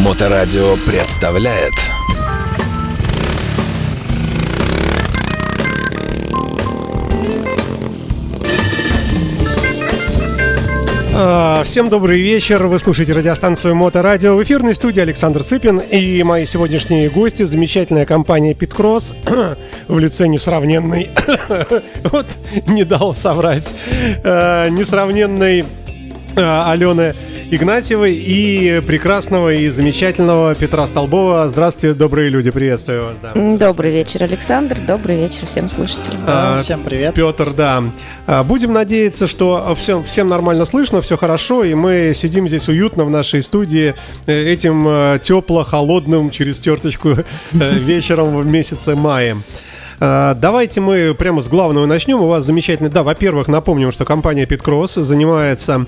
Моторадио представляет А, Всем добрый вечер. Вы слушаете радиостанцию Моторадио. В эфирной студии Александр Цыпин и мои сегодняшние гости. Замечательная компания Питкросс в лице несравненной... Вот не дал соврать. э, Несравненной э, Алены Игнатьевой и прекрасного и замечательного Петра Столбова. Здравствуйте, добрые люди. Приветствую вас. Да. Добрый вечер, Александр. Добрый вечер всем слушателям. А, Всем привет. Петр, да. А, Будем надеяться, что все, всем нормально слышно, все хорошо, и мы сидим здесь уютно в нашей студии э, этим тепло-холодным через терточку э, вечером в месяце мая. А, Давайте мы прямо с главного начнем. У вас замечательный... Да, во-первых, напомним, что компания Питкросс занимается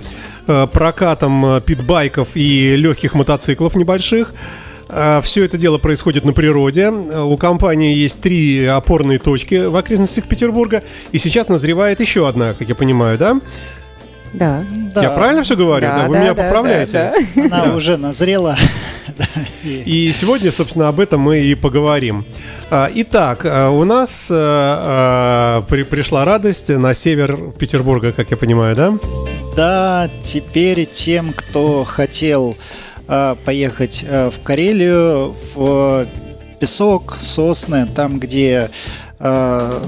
э, прокатом э, питбайков и легких мотоциклов небольших. Все это дело происходит на природе. У компании есть три опорные точки в окрестностях Петербурга. И сейчас назревает еще одна, как я понимаю, да? Да. Да, Я правильно все говорю? Да, Вы да, меня да, поправляете? да, да. Она уже назрела. Да, и- сегодня, собственно, об этом мы и поговорим. А, Итак, а, у нас а, при- пришла радость на север Петербурга, как я понимаю, да? Да, теперь тем, кто хотел поехать в Карелию, в песок, сосны, там, где,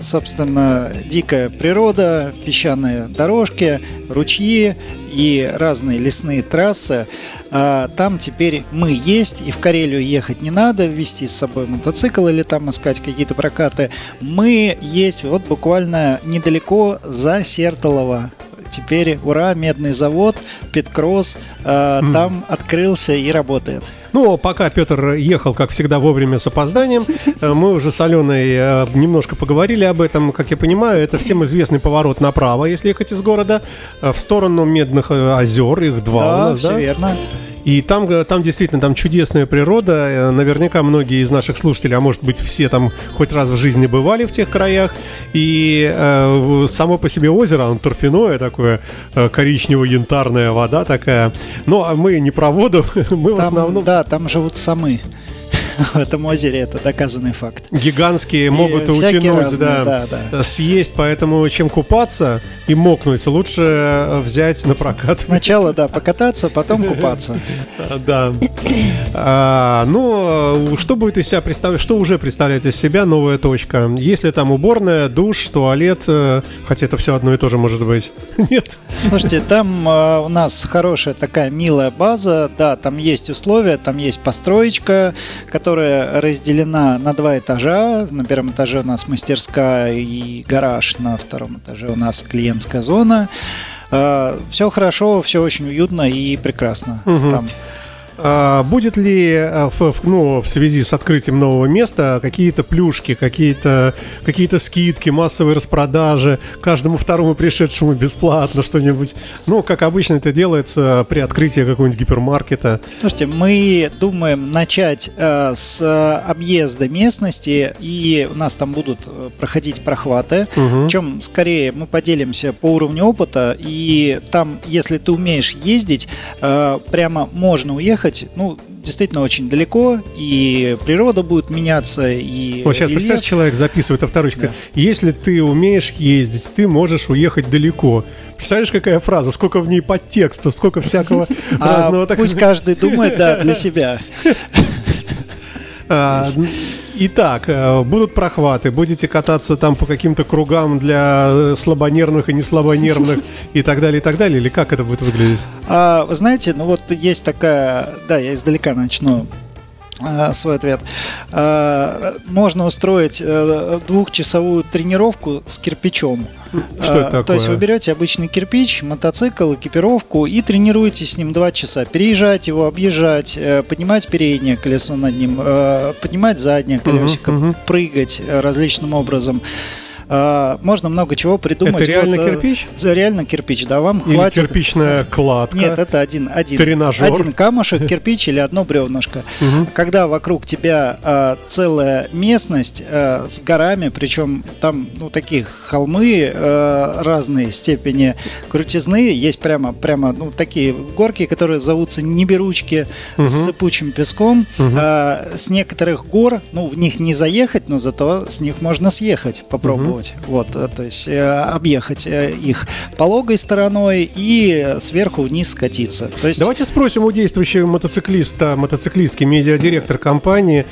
собственно, дикая природа, песчаные дорожки, ручьи и разные лесные трассы. А, Там теперь мы есть, и в Карелию ехать не надо, вести с собой мотоцикл или там искать какие-то прокаты. Мы есть вот буквально недалеко за Сертолово. Теперь, ура, медный завод, Питкросс, э, там открылся и работает. Ну, пока Петр ехал, как всегда, вовремя с опозданием, э, мы уже с Аленой э, немножко поговорили об этом. Как я понимаю, это всем известный поворот направо, если ехать из города, э, в сторону Медных озер, их два у да, нас, все да? верно. И там, э, там действительно там чудесная природа. Э, Наверняка многие из наших слушателей, а может быть все там хоть раз в жизни бывали в тех краях. И э, в- само по себе озеро, оно торфяное такое, э, коричнево-янтарная вода такая. Но а мы не про воду, мы в Там, основном Да, там живут самы. В этом озере это доказанный факт. гигантские могут всякие утянуть, разные, да, да, да. съесть. Поэтому чем купаться и мокнуть, лучше э, взять на прокат. Сначала, да, покататься, потом купаться. Да. А, ну, э, что будет из себя представлять, что уже представляет из себя новая точка? Есть ли там уборная, душ, туалет? э, Хотя это все одно и то же может быть. Нет. Слушайте, там у нас хорошая такая милая база, да, там есть условия, там есть построечка, которая разделена на два этажа. На первом этаже у нас мастерская и гараж, на втором этаже у нас клиентская зона. все хорошо, все очень уютно и прекрасно. Мгм. Там. А, Будет ли э, в, ну, в связи с открытием нового места какие-то плюшки, какие-то какие скидки, массовые распродажи, каждому второму пришедшему бесплатно что-нибудь? Ну, как обычно это делается при открытии какого-нибудь гипермаркета. Слушайте, мы думаем начать э, с объезда местности, и у нас там будут э, проходить прохваты. Мгм. Причем, скорее, мы поделимся по уровню опыта, и там, если ты умеешь ездить, э, прямо можно уехать, ну, действительно очень далеко, и природа будет меняться, и Вот сейчас, рельеф. представь, человек записывает авторучка. Да. Если ты умеешь ездить, ты можешь уехать далеко. Представляешь, какая фраза? Сколько в ней подтекста, сколько всякого А разного пусть каждый думает, да, для себя. Итак, э, будут прохваты, будете кататься там по каким-то кругам для э, слабонервных и неслабонервных и так далее, и так далее, или как это будет выглядеть? А, вы знаете, ну вот есть такая, да, я издалека начну свой ответ. А, можно устроить э, двухчасовую тренировку с кирпичом. Что это А, То есть такое? вы берете обычный кирпич, мотоцикл, экипировку и тренируете с ним два часа. Переезжать его, объезжать, э, поднимать переднее колесо над ним, э, поднимать заднее колесико, мгм. прыгать э, различным образом. А, можно много чего придумать. Это реально Вот, э, кирпич? за- Реально кирпич, да, вам Или хватит. кирпичная кладка? Нет, это один, один, Тренажер. один камушек, кирпич или одно бревнышко. Когда вокруг тебя а, целая местность а, с горами, причем там ну такие холмы разной степени крутизны, есть прямо прямо ну такие горки, которые зовутся неберучки с сыпучим песком. С некоторых гор, ну в них не заехать, но зато с них можно съехать, попробовать. Вот, э, то есть э, объехать э, их пологой стороной и сверху вниз скатиться. То есть Давайте спросим у действующего мотоциклиста, мотоциклистки, медиадиректор компании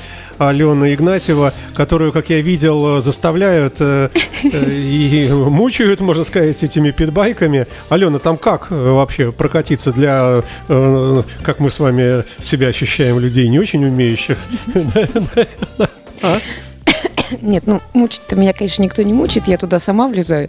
Алена Игнатьева, которую, как я видел, заставляют э, э, и мучают, можно сказать, этими питбайками. Алена, там как вообще прокатиться для, э, как мы с вами себя ощущаем, людей не очень умеющих? Нет, ну, мучить-то меня, конечно, никто не мучит, я туда сама влезаю.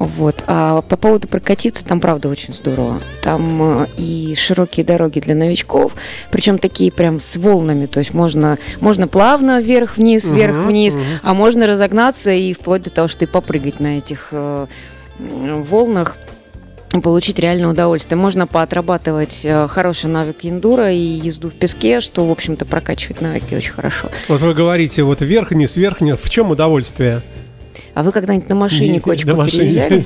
Вот. А по поводу прокатиться, там правда очень здорово. Там э, и широкие дороги для новичков, причем такие прям с волнами. То есть можно, можно плавно вверх-вниз, вверх-вниз, мгм. а можно разогнаться и вплоть до того, что и попрыгать на этих э, волнах получить реальное удовольствие. Можно поотрабатывать э, хороший навык эндуро и езду в песке, что, в общем-то, прокачивает навыки очень хорошо. Вот вы говорите, вот вверх-вниз, вверх-вниз. В чем удовольствие? А вы когда-нибудь на машине Не- кочку на машине, переезжали?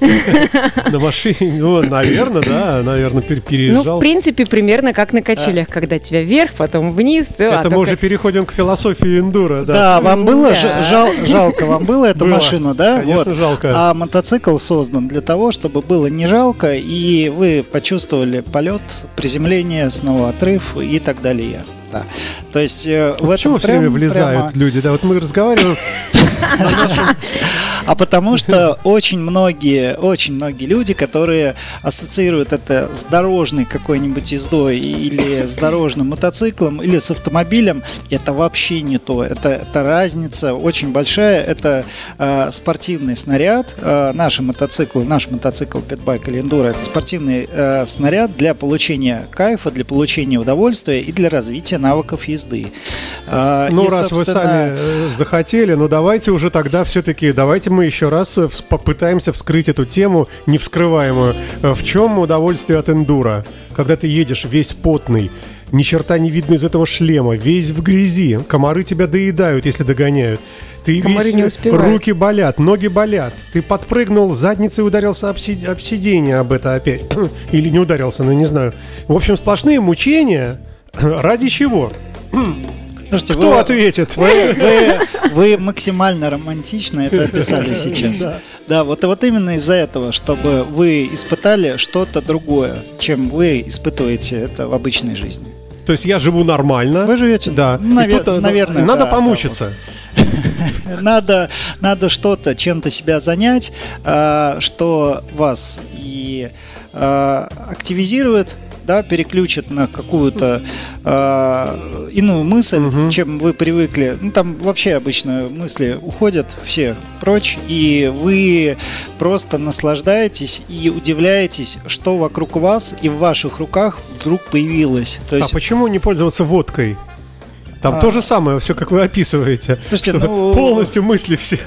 нет. На машине, ну, наверное, да, наверное, пер- Ну, переезжал. в принципе, примерно как на качелях, когда тебя вверх, потом вниз. а Это мы уже переходим к философии эндуро, да. Да, вам было жалко, вам было эту машину, да? Конечно, Вот. жалко. А мотоцикл создан для того, чтобы было не жалко, и вы почувствовали полет, приземление, снова отрыв и так далее. Да. То есть э, в Почему этом все время влезают прямо- люди? Да, вот мы разговариваем. А потому что очень многие, очень многие люди, которые ассоциируют это с дорожной какой-нибудь ездой или с дорожным мотоциклом или с автомобилем, это вообще не то. Это, это разница очень большая. Это э, спортивный снаряд. Э, наши мотоциклы, наш мотоцикл Питбайк или Enduro, это спортивный э, снаряд для получения кайфа, для получения удовольствия и для развития навыков езды. Э, Ну, и, раз вы собственно, сами э, захотели, ну давайте уже тогда все-таки, давайте мы еще раз э, попытаемся вскрыть эту тему невскрываемую. Э, В чем удовольствие от эндура? Когда ты едешь весь потный, ни черта не видно из этого шлема, весь в грязи, комары тебя доедают, если догоняют. Ты Комары весь, не э, успевают. руки болят, ноги болят. Ты подпрыгнул, задницей ударился об, сид- об сиденье об это опять. Или не ударился, ну не знаю. В общем, сплошные мучения. Ради чего? Слушайте, Кто вы- ответит? Вы, вы, вы максимально романтично это описали сейчас. Да. Да, вот, вот именно из-за этого, чтобы вы испытали что-то другое, чем вы испытываете это в обычной жизни. То есть я живу нормально. Вы живете, Да. ну, наве- И тут, э, наверное, Надо да, помучиться. Надо, надо что-то, чем-то себя занять, а, что вас и а, активизирует, да, переключит на какую-то а, иную мысль, Мгм. чем вы привыкли. Ну, там вообще обычно мысли уходят все прочь, и вы просто наслаждаетесь и удивляетесь, что вокруг вас и в ваших руках вдруг появилось. То А есть почему не пользоваться водкой? Там А. то же самое, все как вы описываете. Слушайте, ну- полностью мысли все.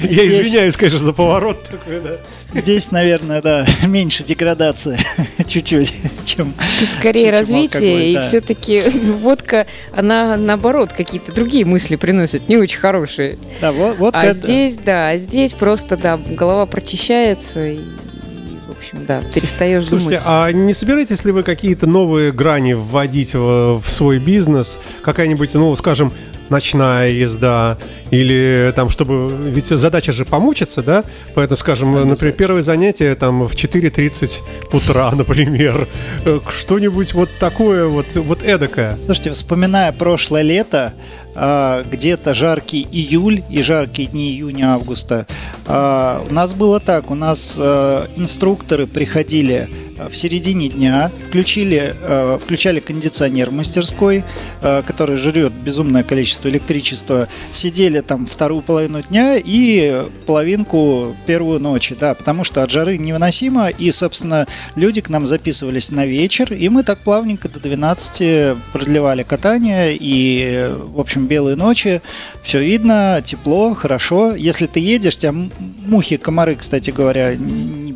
Я извиняюсь, конечно, за поворот такой, да. Здесь, наверное, да, меньше деградация чуть-чуть, чем... Тут скорее чем развитие, и да. все-таки водка, она наоборот какие-то другие мысли приносит, не очень хорошие. Да, вот, А здесь, да, а здесь просто, да, голова прочищается, и, общем, да, перестаешь Слушайте, думать. а не собираетесь ли вы какие-то новые грани вводить в, в свой бизнес? Какая-нибудь, ну, скажем, ночная езда или там, чтобы... Ведь задача же помучиться, да? Поэтому, скажем, например, первое занятие там в 4.30 утра, например. Э, Что-нибудь вот такое, вот, вот эдакое. Слушайте, вспоминая прошлое лето, где-то жаркий июль и жаркие дни июня-августа, а, у нас было так, у нас а, инструкторы приходили в середине дня, включили, э, включали кондиционер в мастерской, э, который жрет безумное количество электричества, сидели там вторую половину дня и половинку первую ночи, да, потому что от жары невыносимо, и, собственно, люди к нам записывались на вечер, и мы так плавненько до 12 продлевали катание, и, в общем, белые ночи, все видно, тепло, хорошо. Если ты едешь, тебя мухи, комары, кстати говоря,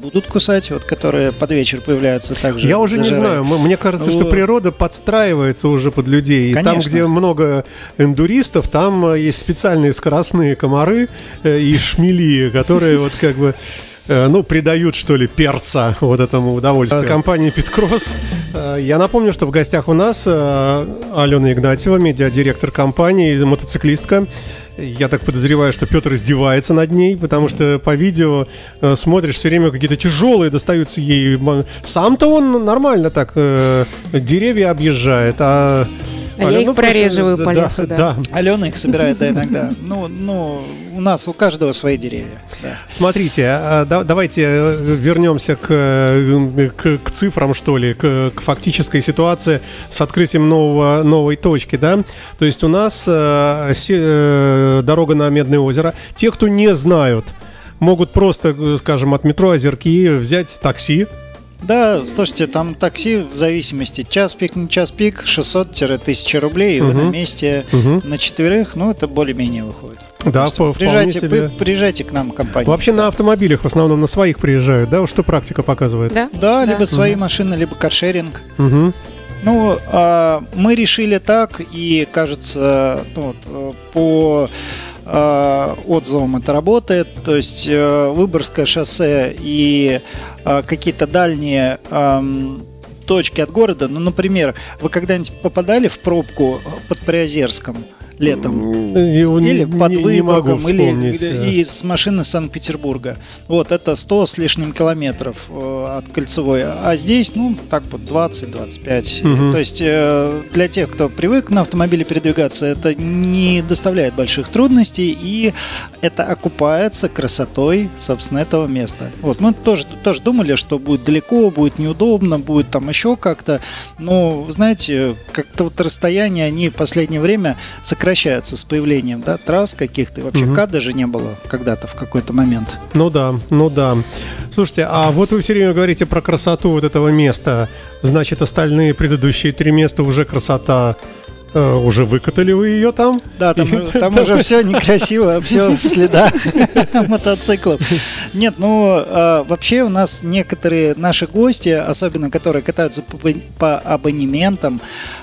будут кусать, вот которые под вечер появляются также. Я уже за не знаю, мне кажется, что природа подстраивается уже под людей. И там, Конечно. где много эндуристов, там э, есть специальные скоростные комары э, и шмели, которые вот как бы э, ну, придают, что ли, перца вот этому удовольствию. Ага. Компания Питкросс. Я напомню, что в гостях у нас Алена Игнатьева, медиадиректор компании, мотоциклистка. Я так подозреваю, что Петр издевается над ней, потому что по видео э, смотришь все время какие-то тяжелые достаются ей. Сам-то он нормально так э, деревья объезжает, а... А я Алена их просто- прореживаю по да, лесу, да. да. Алена их собирает, да, иногда. Ну, ну, у нас у каждого свои деревья. да. Смотрите, а, да- давайте э, вернемся к, э, к, к цифрам, что ли, к, к фактической ситуации с открытием нового, новой точки, да? То есть у нас э, се- э, дорога на Медное озеро. Те, кто не знают, могут просто, скажем, от метро Озерки взять такси, Да, слушайте, там такси в зависимости, час пик, не час пик, 600-1000 рублей, и вы на месте Мгм. на четверых, ну, это более-менее выходит. Да, вполне приезжайте, себе. при- приезжайте к нам в компанию. Вообще на автомобилях в основном на своих приезжают, да? Что практика показывает? Да? Да, либо свои машины, либо каршеринг. Мгм. Ну, а, мы решили так, и кажется, ну, вот, э, по отзывам это работает. То есть э, Выборгское шоссе и а, какие-то дальние ам, точки от города. Ну, например, вы когда-нибудь попадали в пробку под Приозерском летом? Он Или не- под не, не могу Выборгом, или вспомнить. где- э. из машины Санкт-Петербурга. Вот, это 100 с лишним километров э, от Кольцевой. А здесь, ну, так вот, 20-25. Мгм. То есть э, для тех, кто привык на автомобиле передвигаться, это не доставляет больших трудностей, и это окупается красотой, собственно, этого места. Вот, мы тоже, тоже думали, что будет далеко, будет неудобно, будет там еще как-то. Но, знаете, как-то вот расстояния, они в последнее время сокращаются с появлением да, трасс каких-то. И Вообще Мгм. КАД даже не было когда-то в какой-то момент. Ну да, ну да. Слушайте, а вот вы все время говорите про красоту вот этого места. Значит, остальные предыдущие три места уже красота. э, уже выкатали вы ее там? Да, там, там уже все некрасиво, все в следах мотоциклов. Нет, ну э, вообще у нас некоторые наши гости, особенно которые катаются по, по абонементам,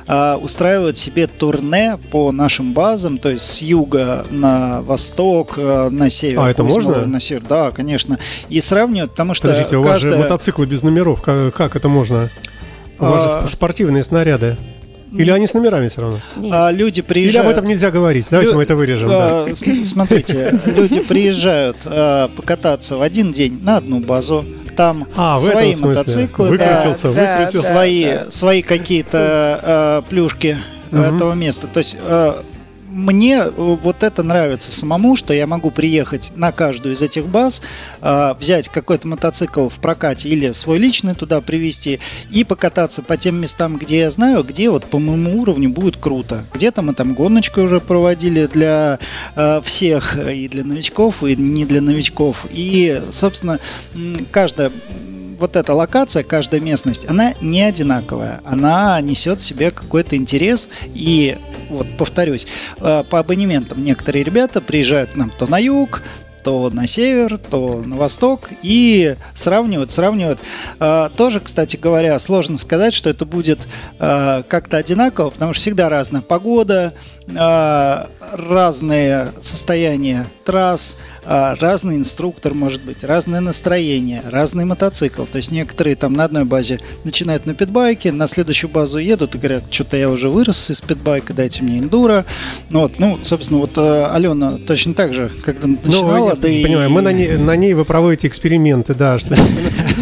э, устраивают себе турне по нашим базам, то есть с юга на восток, э, на север. А, это можно? На север, да, конечно. И сравнивают, потому что Подождите, у вас же мотоциклы без номеров. Как, как это можно? У вас же А. сп- спортивные снаряды. Или они с номерами все равно? А, люди Или приезжают... об этом нельзя говорить? Давайте Лю- мы это вырежем. да. А, см- Смотрите, люди приезжают а, покататься в один день на одну базу. Там А, свои мотоциклы, да, Выкрутился, да, выкрутился. да. свои, свои какие-то а, плюшки Мгм. этого места. То есть а, мне э, вот это нравится самому, что я могу приехать на каждую из этих баз, а, взять какой-то мотоцикл в прокате или свой личный туда привезти и покататься по тем местам, где я знаю, где вот по моему уровню будет круто. Где-то мы там гоночку уже проводили для э, всех, и для новичков, и не для новичков. И, собственно, каждая вот эта локация, каждая местность, она не одинаковая. Она несет в себе какой-то интерес. И вот повторюсь, э, по абонементам некоторые ребята приезжают к нам то на юг, то на север, то на восток и сравнивают, сравнивают. А, тоже, кстати говоря, сложно сказать, что это будет а, как-то одинаково, потому что всегда разная погода, разные состояния трасс, а, разный инструктор может быть, разное настроение, разный мотоцикл. То есть некоторые там на одной базе начинают на питбайке, на следующую базу едут и говорят, что-то я уже вырос из питбайка, дайте мне эндуро. Ну, вот, ну собственно, вот э, Алена точно так же, когда Ну, начинала, я да и... понимаю, мы на ней, на ней вы проводите эксперименты, да, что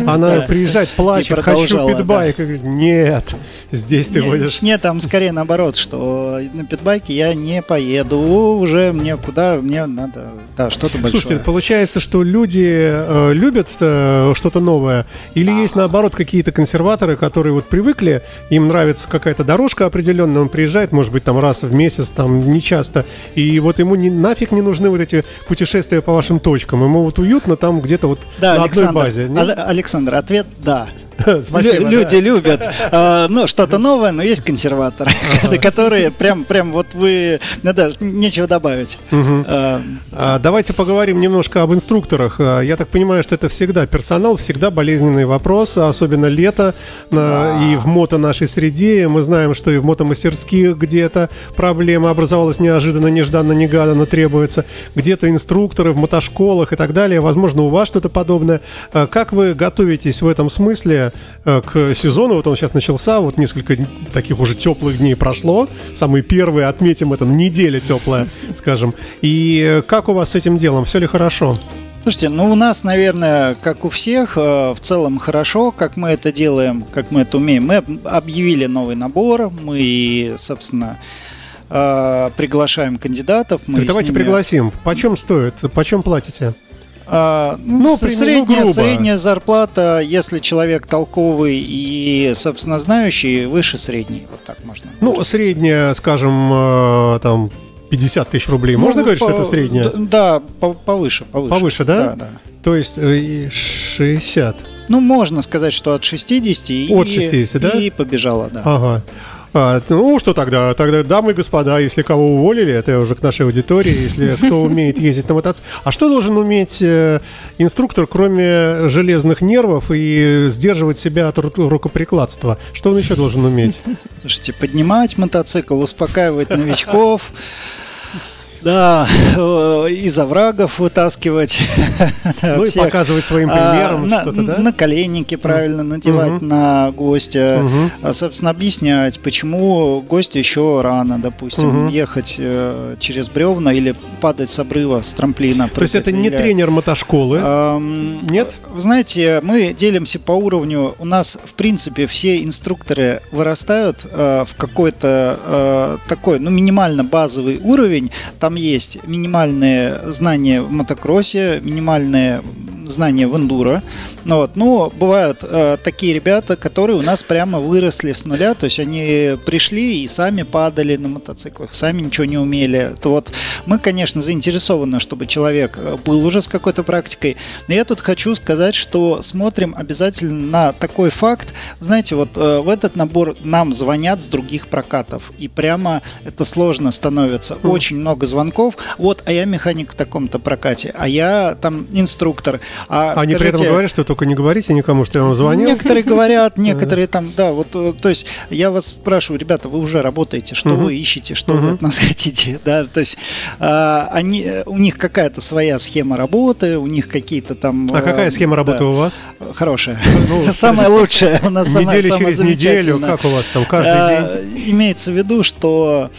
Она приезжает, плачет, хочу питбайк. И говорит, Нет, здесь ты будешь. Нет, там скорее наоборот, что на питбайке я не поеду, уже мне куда, мне надо, да, что-то большое. Слушайте, получается, что люди э, любят э, что-то новое, или есть наоборот какие-то консерваторы, которые вот привыкли, им нравится какая-то дорожка определенная, он приезжает, может быть, там раз в месяц, там не часто, и вот ему не, нафиг не нужны вот эти путешествия по вашим точкам, ему вот уютно там где-то вот да, на Александр, одной базе. нет? Ал- Александр, ответ да. Спасибо. Лю- Люди любят, э, ну, что-то новое, но есть консерваторы, которые прям, прям вот вы, мне даже нечего добавить. Э, А, Давайте поговорим немножко об инструкторах. А, Я так понимаю, что это всегда персонал, всегда болезненный вопрос, а особенно лето и в мото нашей среде. Мы знаем, что и в мотомастерских где-то проблема образовалась неожиданно, нежданно, негаданно требуется. Где-то инструкторы в мотошколах и так далее. Возможно, у вас что-то подобное. А Как вы готовитесь в этом смысле э, к сезону? Вот он сейчас начался, вот несколько таких уже теплых дней прошло. Самые первые, отметим это, неделя теплая, скажем. И э, как у вас с этим делом? Все ли хорошо? Слушайте, ну у нас, наверное, как у всех, э, в целом хорошо, как мы это делаем, как мы это умеем. Мы об- объявили новый набор, мы, собственно, приглашаем кандидатов. Мы Так давайте ними- пригласим. Почем стоит? Почем платите? А, Ну, ну, средняя, грубо. средняя зарплата, если человек толковый и, собственно, знающий, выше средней. Вот так можно. Ну, сказать. средняя, скажем, э, там 50 тысяч рублей. Ну, Можно говорить, по- что это средняя? Да, по- повыше, повыше. Повыше, да? Да, да. То есть э, и 60. Ну, можно сказать, что от 60 и, От 60, да? и побежала, да. Ага. А, ну что тогда? Тогда, дамы и господа, если кого уволили, это уже к нашей аудитории, если кто умеет ездить на мотоцикле. А что должен уметь э, инструктор, кроме железных нервов и сдерживать себя от ру- рукоприкладства? Что он еще должен уметь? Слушайте, поднимать мотоцикл, успокаивать новичков. Да, э, из оврагов вытаскивать. Ну и всех. показывать своим А, примером на, что-то, да? на коленники правильно надевать Мгм. на гостя, Мгм. а, собственно, объяснять, почему гостю еще рано, допустим, Мгм. ехать э, через бревна или падать с обрыва, с трамплина. То есть это не или- тренер мотошколы? Ам, Нет? Вы знаете, мы делимся по уровню. У нас, в принципе, все инструкторы вырастают э, в какой-то э, такой, ну, минимально базовый уровень. Там есть минимальные знания в мотокроссе, минимальные знания в эндуро. Ну, вот. Но бывают э, такие ребята, которые у нас прямо выросли с нуля, то есть они пришли и сами падали на мотоциклах, сами ничего не умели. То вот мы, конечно, заинтересованы, чтобы человек э, был уже с какой-то практикой. Но я тут хочу сказать, что смотрим обязательно на такой факт. Знаете, вот э, в этот набор нам звонят с других прокатов, и прямо это сложно становится. Очень много звонков. Вот, а я механик в таком-то прокате, а я там инструктор. А Они при этом скажите, говорят, что только не говорите никому, что я вам звонил. Некоторые говорят, некоторые там, да, вот, э, то есть я вас спрашиваю, ребята, вы уже работаете, что вы ищете, что вы от нас хотите, да, то есть а, они, э, у них какая-то своя схема работы, у них какие-то там... А э, какая схема работы да, у вас? Хорошая, Ну, самая лучшая, у нас самая, самая через неделю, как у вас там каждый день? А, Имеется в виду, что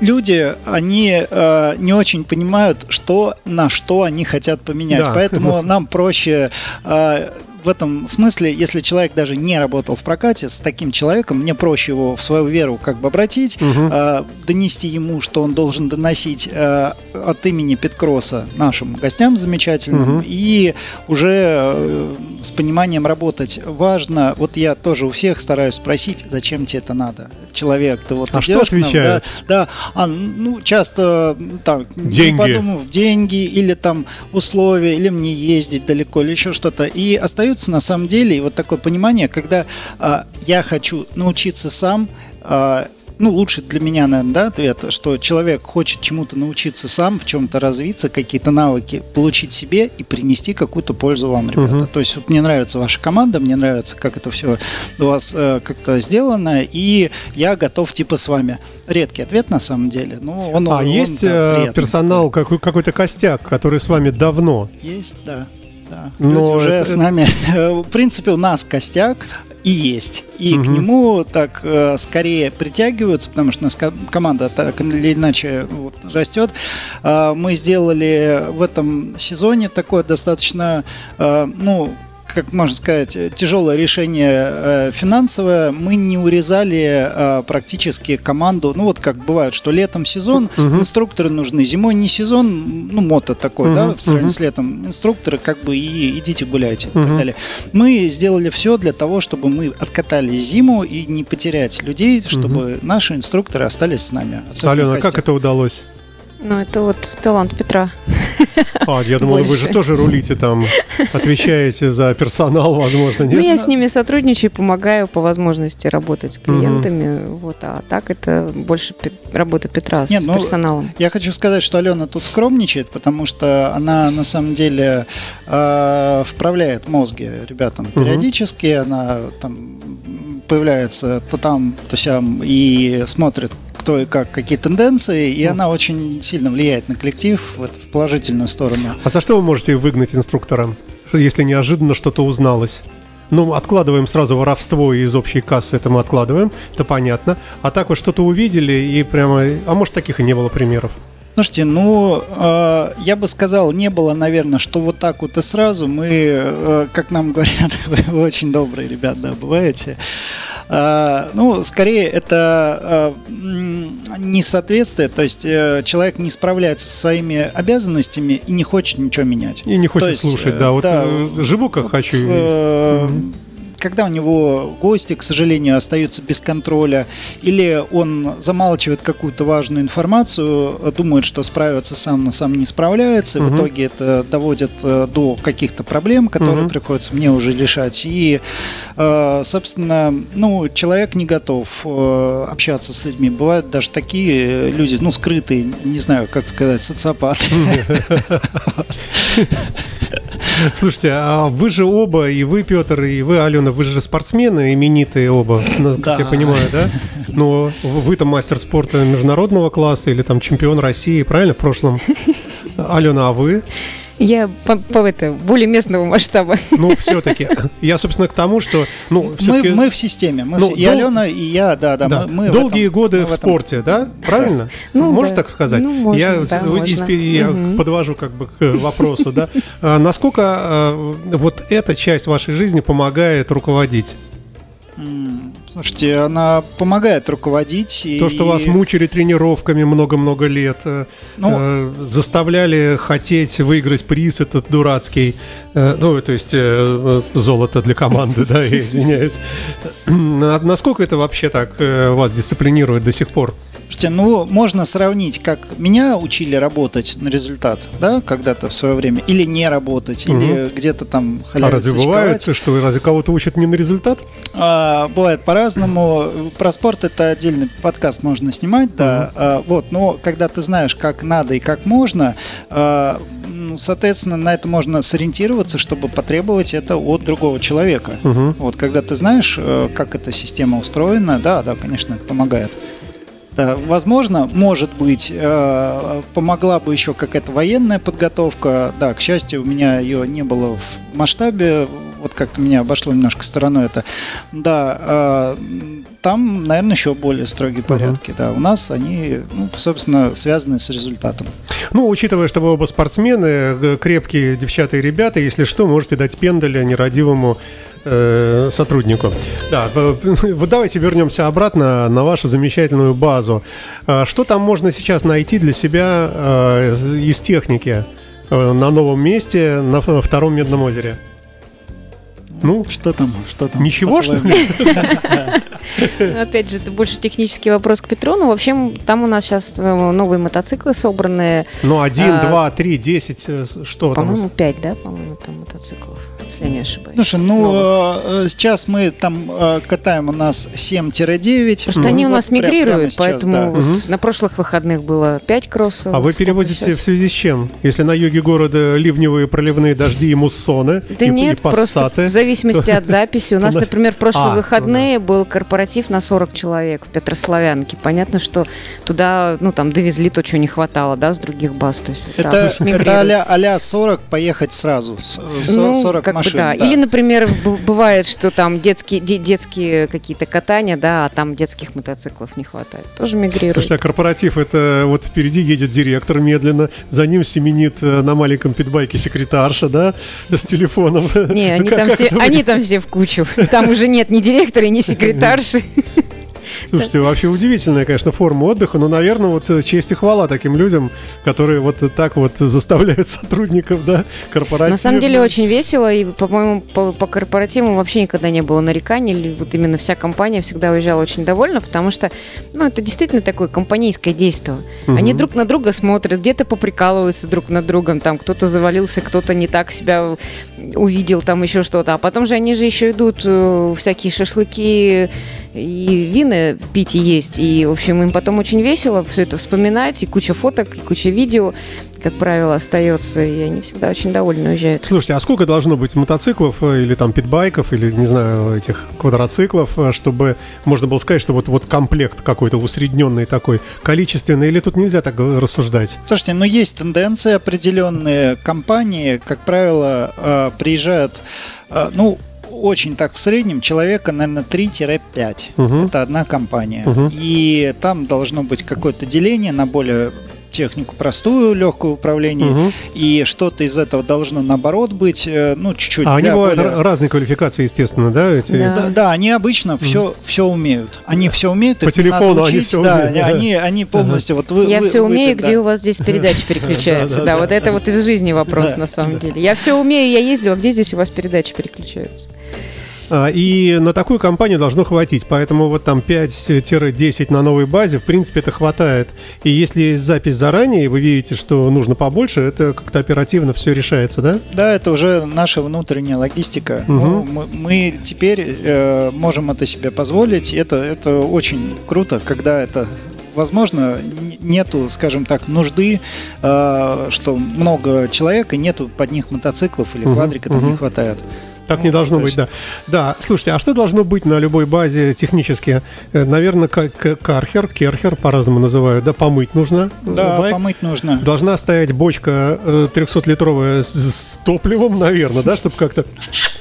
люди, они а, не очень понимают, что на что они хотят поменять. Да. Поэтому нам проще а, в этом смысле, если человек даже не работал в прокате, с таким человеком мне проще его в свою веру как бы обратить, Мгм. а, донести ему, что он должен доносить а, от имени Петкросса нашим гостям замечательным, Мгм. и уже э, с пониманием работать. Важно, вот я тоже у всех стараюсь спросить, зачем тебе это надо? Человек, ты вот А что к нам, отвечают? Да, да. А, ну, часто м, так, не Деньги. подумав, деньги или там условия, или мне ездить далеко, или еще что-то. И остаются на самом деле и вот такое понимание, когда а, я хочу научиться сам, а, ну, лучше для меня, наверное, да, ответ, что человек хочет чему-то научиться сам, в чем-то развиться, какие-то навыки получить себе и принести какую-то пользу вам, ребята. Мгм. То есть вот мне нравится ваша команда, мне нравится, как это все у вас э, как-то сделано, и я готов типа с вами. Редкий ответ на самом деле, но он А он, есть да, э, приятный. персонал, какой- какой-то костяк, который с вами давно? Есть, да. да. Но Люди уже это- с нами. В принципе, у нас костяк. И есть. И к нему так э, скорее притягиваются, потому что у нас ко- команда так или иначе вот, растет. Э, мы сделали в этом сезоне такое достаточно, э, ну, как можно сказать, тяжелое решение э, финансовое. Мы не урезали э, практически команду. Ну вот как бывает, что летом сезон, инструкторы нужны, зимой не сезон, ну мото такой, да, в сравнении с летом. Инструкторы как бы и идите гуляйте и так далее. Мы сделали все для того, чтобы мы откатали зиму и не потерять людей, чтобы наши инструкторы остались с нами. Алена, Костя. как это удалось? Ну, это вот талант Петра. А, я думал, вы же тоже рулите там, отвечаете за персонал, возможно, Ну, нет? я с ними сотрудничаю, помогаю по возможности работать с клиентами. Вот, а так это больше работа Петра с Нет, ну, персоналом. Я хочу сказать, что Алена тут скромничает, потому что она на самом деле э, вправляет мозги ребятам периодически. Она там появляется то там, то сям и смотрит кто и как, какие тенденции, и она очень сильно влияет на коллектив вот, в положительную сторону. А за что вы можете выгнать инструктора, если неожиданно что-то узналось? Ну, откладываем сразу воровство из общей кассы, это мы откладываем, это понятно. А так вот что-то увидели и прямо... А может, таких и не было примеров? Слушайте, ну, э, я бы сказал, не было, наверное, что вот так вот и сразу. Мы, э, как нам говорят, вы, вы очень добрые ребята, да, бываете. Э, ну, скорее, это э, несоответствие, то есть э, человек не справляется со своими обязанностями и не хочет ничего менять. И не хочет есть, слушать, да. Вот да, живу как хочу. Э, Когда у него гости, к сожалению, остаются без контроля, или он замалчивает какую-то важную информацию, думает, что справится сам, но сам не справляется, и в итоге это доводит э, до каких-то проблем, которые Мгм. приходится мне уже решать. И, э, собственно, ну, человек не готов э, общаться с людьми. Бывают даже такие люди, ну, скрытые, не знаю, как сказать, социопаты. Слушайте, а вы же оба, и вы, Петр, и вы, Алена, вы же спортсмены именитые оба, ну, как Да. я понимаю, да? Но вы-то мастер спорта международного класса или там чемпион России, правильно, в прошлом? Алена, а вы? Я по, по это, более местного масштаба. Ну, все-таки. Я, собственно, к тому, что, ну, Мы, мы в системе. Мы Ну, все- и дол- Алена, и я, да, да. Да. Мы, мы в Долгие этом- годы мы в, этом- спорте, да? Правильно? Ну, можно да. так сказать? Ну, можно, я да, можно. я Мгм. подвожу как бы к вопросу, да? А Насколько а, вот эта часть вашей жизни помогает руководить? Слушайте, она помогает руководить. И... То, что вас мучили тренировками много-много лет, э, Ну- э, заставляли хотеть выиграть приз этот дурацкий, э, ну, то есть э, э, золото для команды, да, я извиняюсь. На- Насколько это вообще так э, вас дисциплинирует до сих пор? Слушайте, ну, можно сравнить, как меня учили работать на результат, да, когда-то в свое время, или не работать, или где-то там А халявиться, разве бывает, что разве кого-то учат не на результат? А, бывает по-разному. Про спорт это отдельный подкаст можно снимать, да. А, вот, но когда ты знаешь, как надо и как можно, а, ну, соответственно, на это можно сориентироваться, чтобы потребовать это от другого человека. Вот, когда ты знаешь, э, как эта система устроена, да, да, конечно, это помогает. Да, возможно, может быть, э, помогла бы еще какая-то военная подготовка. Да, к счастью, у меня ее не было в масштабе. Вот как-то меня обошло немножко стороной это. Да, э, там, наверное, еще более строгие порядки. Да, у нас они, ну, собственно, связаны с результатом. Ну, учитывая, что вы оба спортсмены, э, крепкие девчата и ребята, если что, можете дать пендаля нерадивому э, сотруднику. Да, э, вот давайте вернемся обратно на вашу замечательную базу. А Что там можно сейчас найти для себя э, из техники э, на новом месте на втором Медном озере? Ну, Что там? Что там? Ничего, что по-твоему? Ну, Опять же, это больше технический вопрос к Петру. Ну, в общем, там у нас сейчас новые мотоциклы собранные. ну, один, А, два, три, десять, что там? По-моему, 5, да, по-моему, там мотоциклов, если не ошибаюсь. Слушай, ну э, э, сейчас мы там э, катаем у нас 7-9. Просто они у Вот нас прямо мигрируют, сейчас, поэтому да. вот на прошлых выходных было 5 кроссов. А вы сколько переводите сейчас? в связи с чем? Если на юге города ливневые проливные дожди и муссоны, Да и, нет, и просто в зависимости от записи. У нас, например, в прошлые А, выходные был корпоратив на 40 человек в Петрославянке. Понятно, что туда, ну, там, довезли то, чего не хватало, да, с других баз. То есть, вот Это, вот мигрируют. это а-ля, а-ля 40 поехать сразу. С- со- Ну, 40 как машин да. да. Или, например, бывает, что там детские, де- детские какие-то катания, да, а там детских мотоциклов не хватает. Тоже мигрируют. Слушайте, а корпоратив это вот впереди едет директор медленно, за ним семенит э, на маленьком питбайке секретарша, да, с телефоном. Не, они Как- там, как все, они там все в кучу. Там уже нет ни директора, ни секретарши. Слушайте, вообще удивительная, конечно, форма отдыха, но, наверное, вот э, честь и хвала таким людям, которые вот так вот заставляют сотрудников, да, корпоративно. На самом деле очень весело, и, по-моему, по, по корпоративам вообще никогда не было нареканий. Вот именно вся компания всегда уезжала очень довольна, потому что, ну, это действительно такое компанейское действие. Они друг на друга смотрят, где-то поприкалываются друг над другом, там кто-то завалился, кто-то не так себя увидел, там еще что-то. А потом же они же еще идут э, всякие шашлыки и вина пить и есть. И, в общем, им потом очень весело все это вспоминать, и куча фоток, и куча видео, как правило, остается, и они всегда очень довольны уезжают. Слушайте, а сколько должно быть мотоциклов э, или там питбайков, или, не знаю, этих квадроциклов, э, чтобы можно было сказать, что вот, вот комплект какой-то усредненный такой, количественный, или тут нельзя так э, рассуждать? Слушайте, ну есть тенденции определенные. Компании, как правило, приезжают, ну, очень так в среднем, человека, наверное, 3-5. Мгм. Это одна компания. Мгм. И там должно быть какое-то деление на более технику простую, легкое управление, Мгм. и что-то из этого должно наоборот быть, э, ну, чуть-чуть. А они бывают более- разные квалификации, естественно, да? Эти? Да. Да, да, они обычно все, все умеют. Они все умеют. По телефону они учить, всё да, умеют, да. Они, они полностью вот вы. Я вы- все умею, вы- где да. у вас здесь передача переключается. Да, вот это вот из жизни вопрос на самом деле. Я все умею, я ездила, где здесь у вас передачи переключаются? А, И на такую компанию должно хватить, поэтому вот там 5-10 на новой базе, в принципе, это хватает. И если есть запись заранее, и вы видите, что нужно побольше, это как-то оперативно все решается, да? Да, это уже наша внутренняя логистика. Ну, мы, мы теперь э, можем это себе позволить. Это, это очень круто, когда это возможно, нету, скажем так, нужды, э, что много человек и нету под них мотоциклов или квадрика там мгм. не хватает. Так Ну, не должно быть, да. Да, слушайте, а что должно быть на любой базе технически? Э, Наверное, к- к- кархер, керхер, по-разному называют, да, помыть нужно. э, Да, байк. помыть нужно. Должна стоять бочка э, 300-литровая с, с топливом, наверное, да, чтобы как-то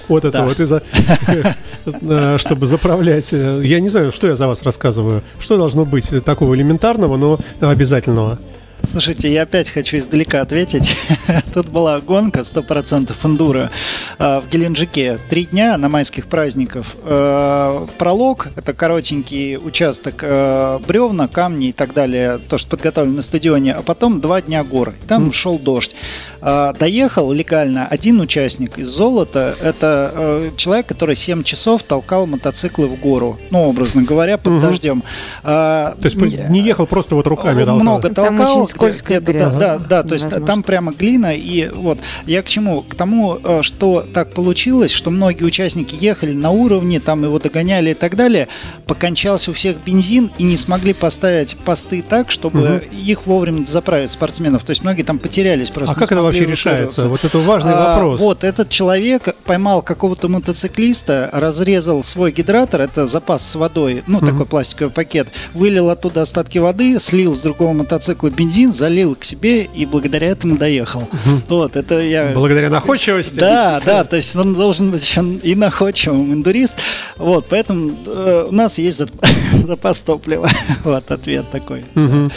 вот это Да. вот, э, чтобы заправлять. э, Я не знаю, что я за вас рассказываю. Что должно быть такого элементарного, но обязательного? Слушайте, я опять хочу издалека ответить. Тут была гонка 100% эндуро э, в Геленджике. Три дня на майских праздников. Э, Пролог – это коротенький участок э, бревна, камни и так далее, то, что подготовлено на стадионе, а потом два дня гор. И Там шел дождь. Э, Доехал легально один участник из золота. Это э, человек, который 7 часов толкал мотоциклы в гору. Ну, образно говоря, под Мгм. дождем. А, То есть не ехал просто вот руками толкал. много Там толкал, очень скользкая грязь. да, да, да, то есть там прямо глина и вот я к чему, к тому, э, что так получилось, что многие участники ехали на уровне, там его догоняли и так далее, покончался у всех бензин и не смогли поставить посты так, чтобы их вовремя заправить спортсменов, то есть многие там потерялись просто. А как это вообще решается? Вот это важный А, вопрос. Вот этот человек поймал какого-то мотоциклиста, разрезал свой гидратор, это запас с водой, ну такой пластиковый пакет, вылил оттуда остатки воды, слил с другого мотоцикла бензин, залил к себе и благодаря этому доехал. Вот это я. Благодаря находчивости. Да, да, то есть он должен быть еще и находчивым индурист. Вот, поэтому э, у нас есть зап- запас топлива. Вот ответ такой. Мгм.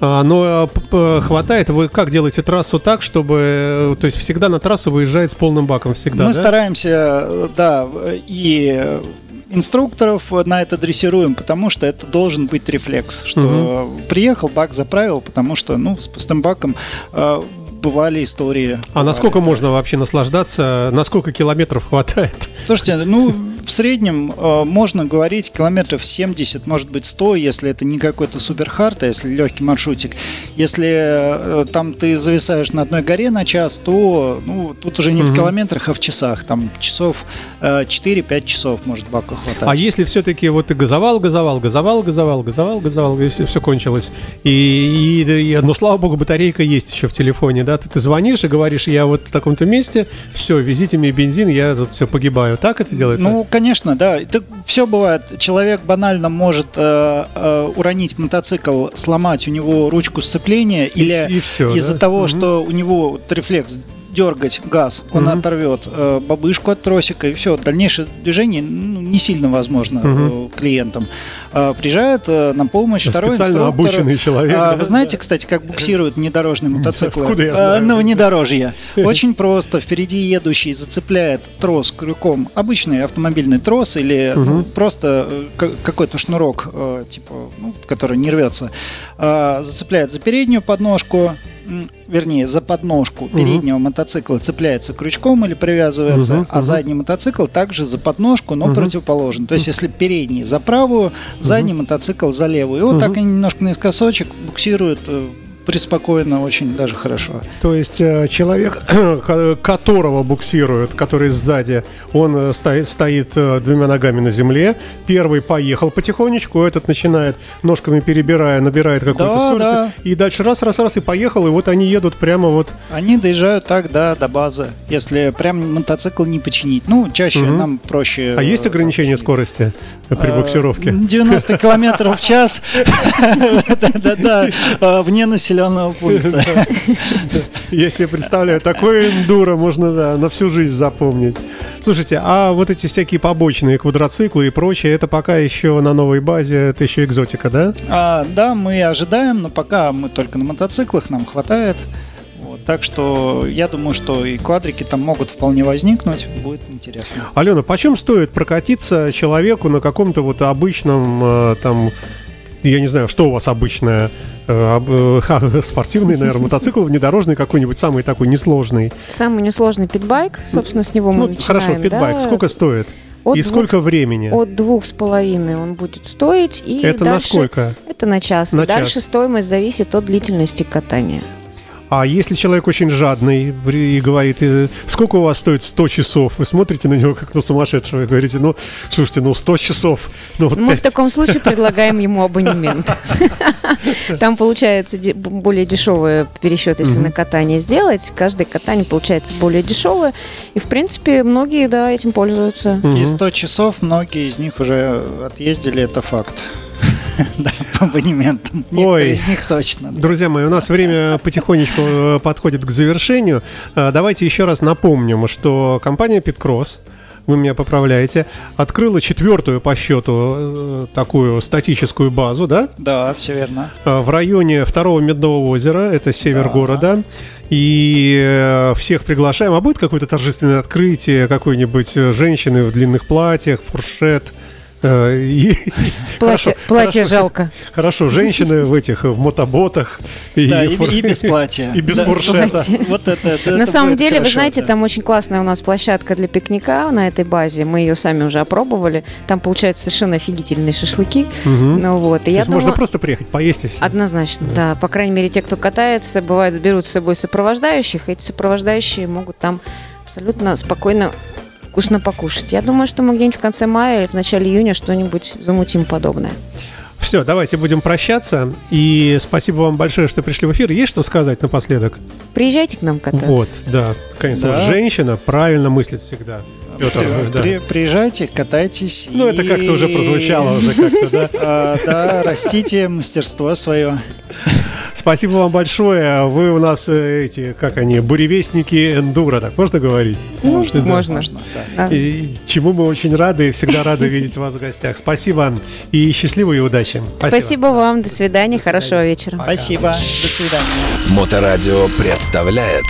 А, но а, хватает, вы как делаете трассу так, чтобы, э, то есть всегда на трассу выезжает с полным баком всегда, Мы да? стараемся, э, да, и инструкторов на это дрессируем, потому что это должен быть рефлекс, что приехал, бак заправил, потому что, ну, с пустым баком э, бывали истории. А насколько Бывали, да. можно вообще наслаждаться, на сколько километров хватает? Слушайте, ну, в среднем э, можно говорить километров 70, может быть 100, если это не какой-то суперхард, а если легкий маршрутик. Если э, там ты зависаешь на одной горе на час, то ну, тут уже не в Мгм. километрах, а в часах. Там часов э, 4-5 часов может бака хватать. А если все-таки вот ты газовал, газовал, газовал, газовал, газовал, газовал, и все, кончилось. И, и, и, ну, слава богу, батарейка есть еще в телефоне, да? Ты, ты звонишь и говоришь, я вот в таком-то месте, все, везите мне бензин, я тут все погибаю. Так это делается? Ну, конечно, да. Это все бывает. Человек банально может э, э, уронить мотоцикл, сломать у него ручку сцепления, или и всё, из-за да? того, Мгм. что у него вот рефлекс дергать газ, он Мгм. оторвет э, бабышку от тросика, и все. Дальнейшее движение ну, не сильно возможно Мгм. э, клиентам. Э, приезжает э, на помощь второй Специально инструктор. обученный человек. А, вы знаете, кстати, как буксируют внедорожные мотоциклы? Откуда я Э, знаю? На внедорожье. Очень просто. Впереди едущий зацепляет трос крюком. Обычный автомобильный трос или ну, Мгм. просто э, ка- какой-то шнурок, э, типа, ну, который не рвется. А, Зацепляет за переднюю подножку, вернее, за подножку переднего мотоцикла цепляется крючком или привязывается, Мгм, а мгм. задний мотоцикл также за подножку, но Мгм. противоположно. То есть, если передний за правую, задний мотоцикл за левую. И вот так Мгм. они немножко наискосочек буксируют э, преспокойно, очень даже хорошо. То есть э, человек, ко- которого буксируют, который сзади, он э, стоит, стоит э, двумя ногами на земле. Первый поехал потихонечку, этот начинает ножками перебирая, набирает какую-то Да, скорость. да. И дальше раз, раз, раз и поехал, и вот они едут прямо вот. Они доезжают так, да, до базы, если прям мотоцикл не починить. Ну, чаще Мгм. нам проще... А есть ограничение скорости при буксировке? 90 километров в час. Да-да-да, вне населенного пункта. Я себе представляю, такое эндуро можно да, на всю жизнь запомнить. Слушайте, а вот эти всякие побочные квадроциклы и прочее, это пока еще на новой базе, это еще экзотика, да? А, Да, мы ожидаем, но пока мы только на мотоциклах, нам хватает. Так что я думаю, что и квадрики там могут вполне возникнуть, будет интересно. Алена, почем стоит прокатиться человеку на каком-то вот обычном э, там, я не знаю, что у вас обычное, э, э, спортивный, наверное, мотоцикл внедорожный какой-нибудь, самый такой несложный. Самый несложный питбайк, собственно, с него мы Ну, начинаем. хорошо, питбайк, да. сколько стоит? От И двух- сколько времени? От двух с половиной он будет стоить. И Это на дальше- сколько? Это на час. На дальше час. стоимость зависит от длительности катания. А если человек очень жадный и говорит, сколько у вас стоит 100 часов, вы смотрите на него как на сумасшедшего и говорите, ну, слушайте, ну 100 часов, ну вот Мы в пять- таком случае предлагаем ему абонемент. Там получается более дешевый пересчет, если на катание сделать. Каждое катание получается более дешевое. И, в принципе, многие, да, этим пользуются. И 100 часов многие из них уже отъездили, это факт. Да, по абонементам. Ой. Из них точно. Друзья мои, у нас время потихонечку э, подходит к завершению. Э, Давайте еще раз напомним, что компания Питкросс, вы меня поправляете, открыла четвертую по счету э, такую статическую базу, да? Да, все верно. В районе второго Медного озера, это север Да. города. И всех приглашаем. А будет какое-то торжественное открытие какой-нибудь женщины в длинных платьях, фуршет? Э, и- Платье, Хорошо, платье хорошо. жалко. Хорошо, женщины в этих, в мотоботах. И, Да, и, фур- и без платья. И без Да, фуршета. Платье. Вот это, это- На это самом деле, вы знаете, да. там очень классная у нас площадка для пикника на этой базе. Мы ее сами уже опробовали. Там получаются совершенно офигительные шашлыки. Ну вот, и То я есть можно просто приехать, поесть и все. Однозначно, да. По крайней мере, те, кто катается, бывает, берут с собой сопровождающих. Эти сопровождающие могут там абсолютно спокойно вкусно покушать. Я думаю, что мы где-нибудь в конце мая или в начале июня что-нибудь замутим подобное. Все, давайте будем прощаться. И спасибо вам большое, что пришли в эфир. Есть что сказать напоследок? Приезжайте к нам кататься. Вот, да, конечно. Да. женщина правильно мыслит всегда. Петр, да. При- приезжайте, катайтесь. Ну, это и- как-то уже прозвучало уже как-то, да. А, Да, растите мастерство свое. Спасибо вам большое. Вы у нас э, эти, как они, буревестники эндура, так можно говорить? Ну, Можно, можно. можно, да. Да. И чему мы очень рады и всегда рады видеть вас в гостях. Спасибо и счастливой удачи. Спасибо вам. До свидания. Хорошего вечера. Спасибо. До свидания. Моторадио представляет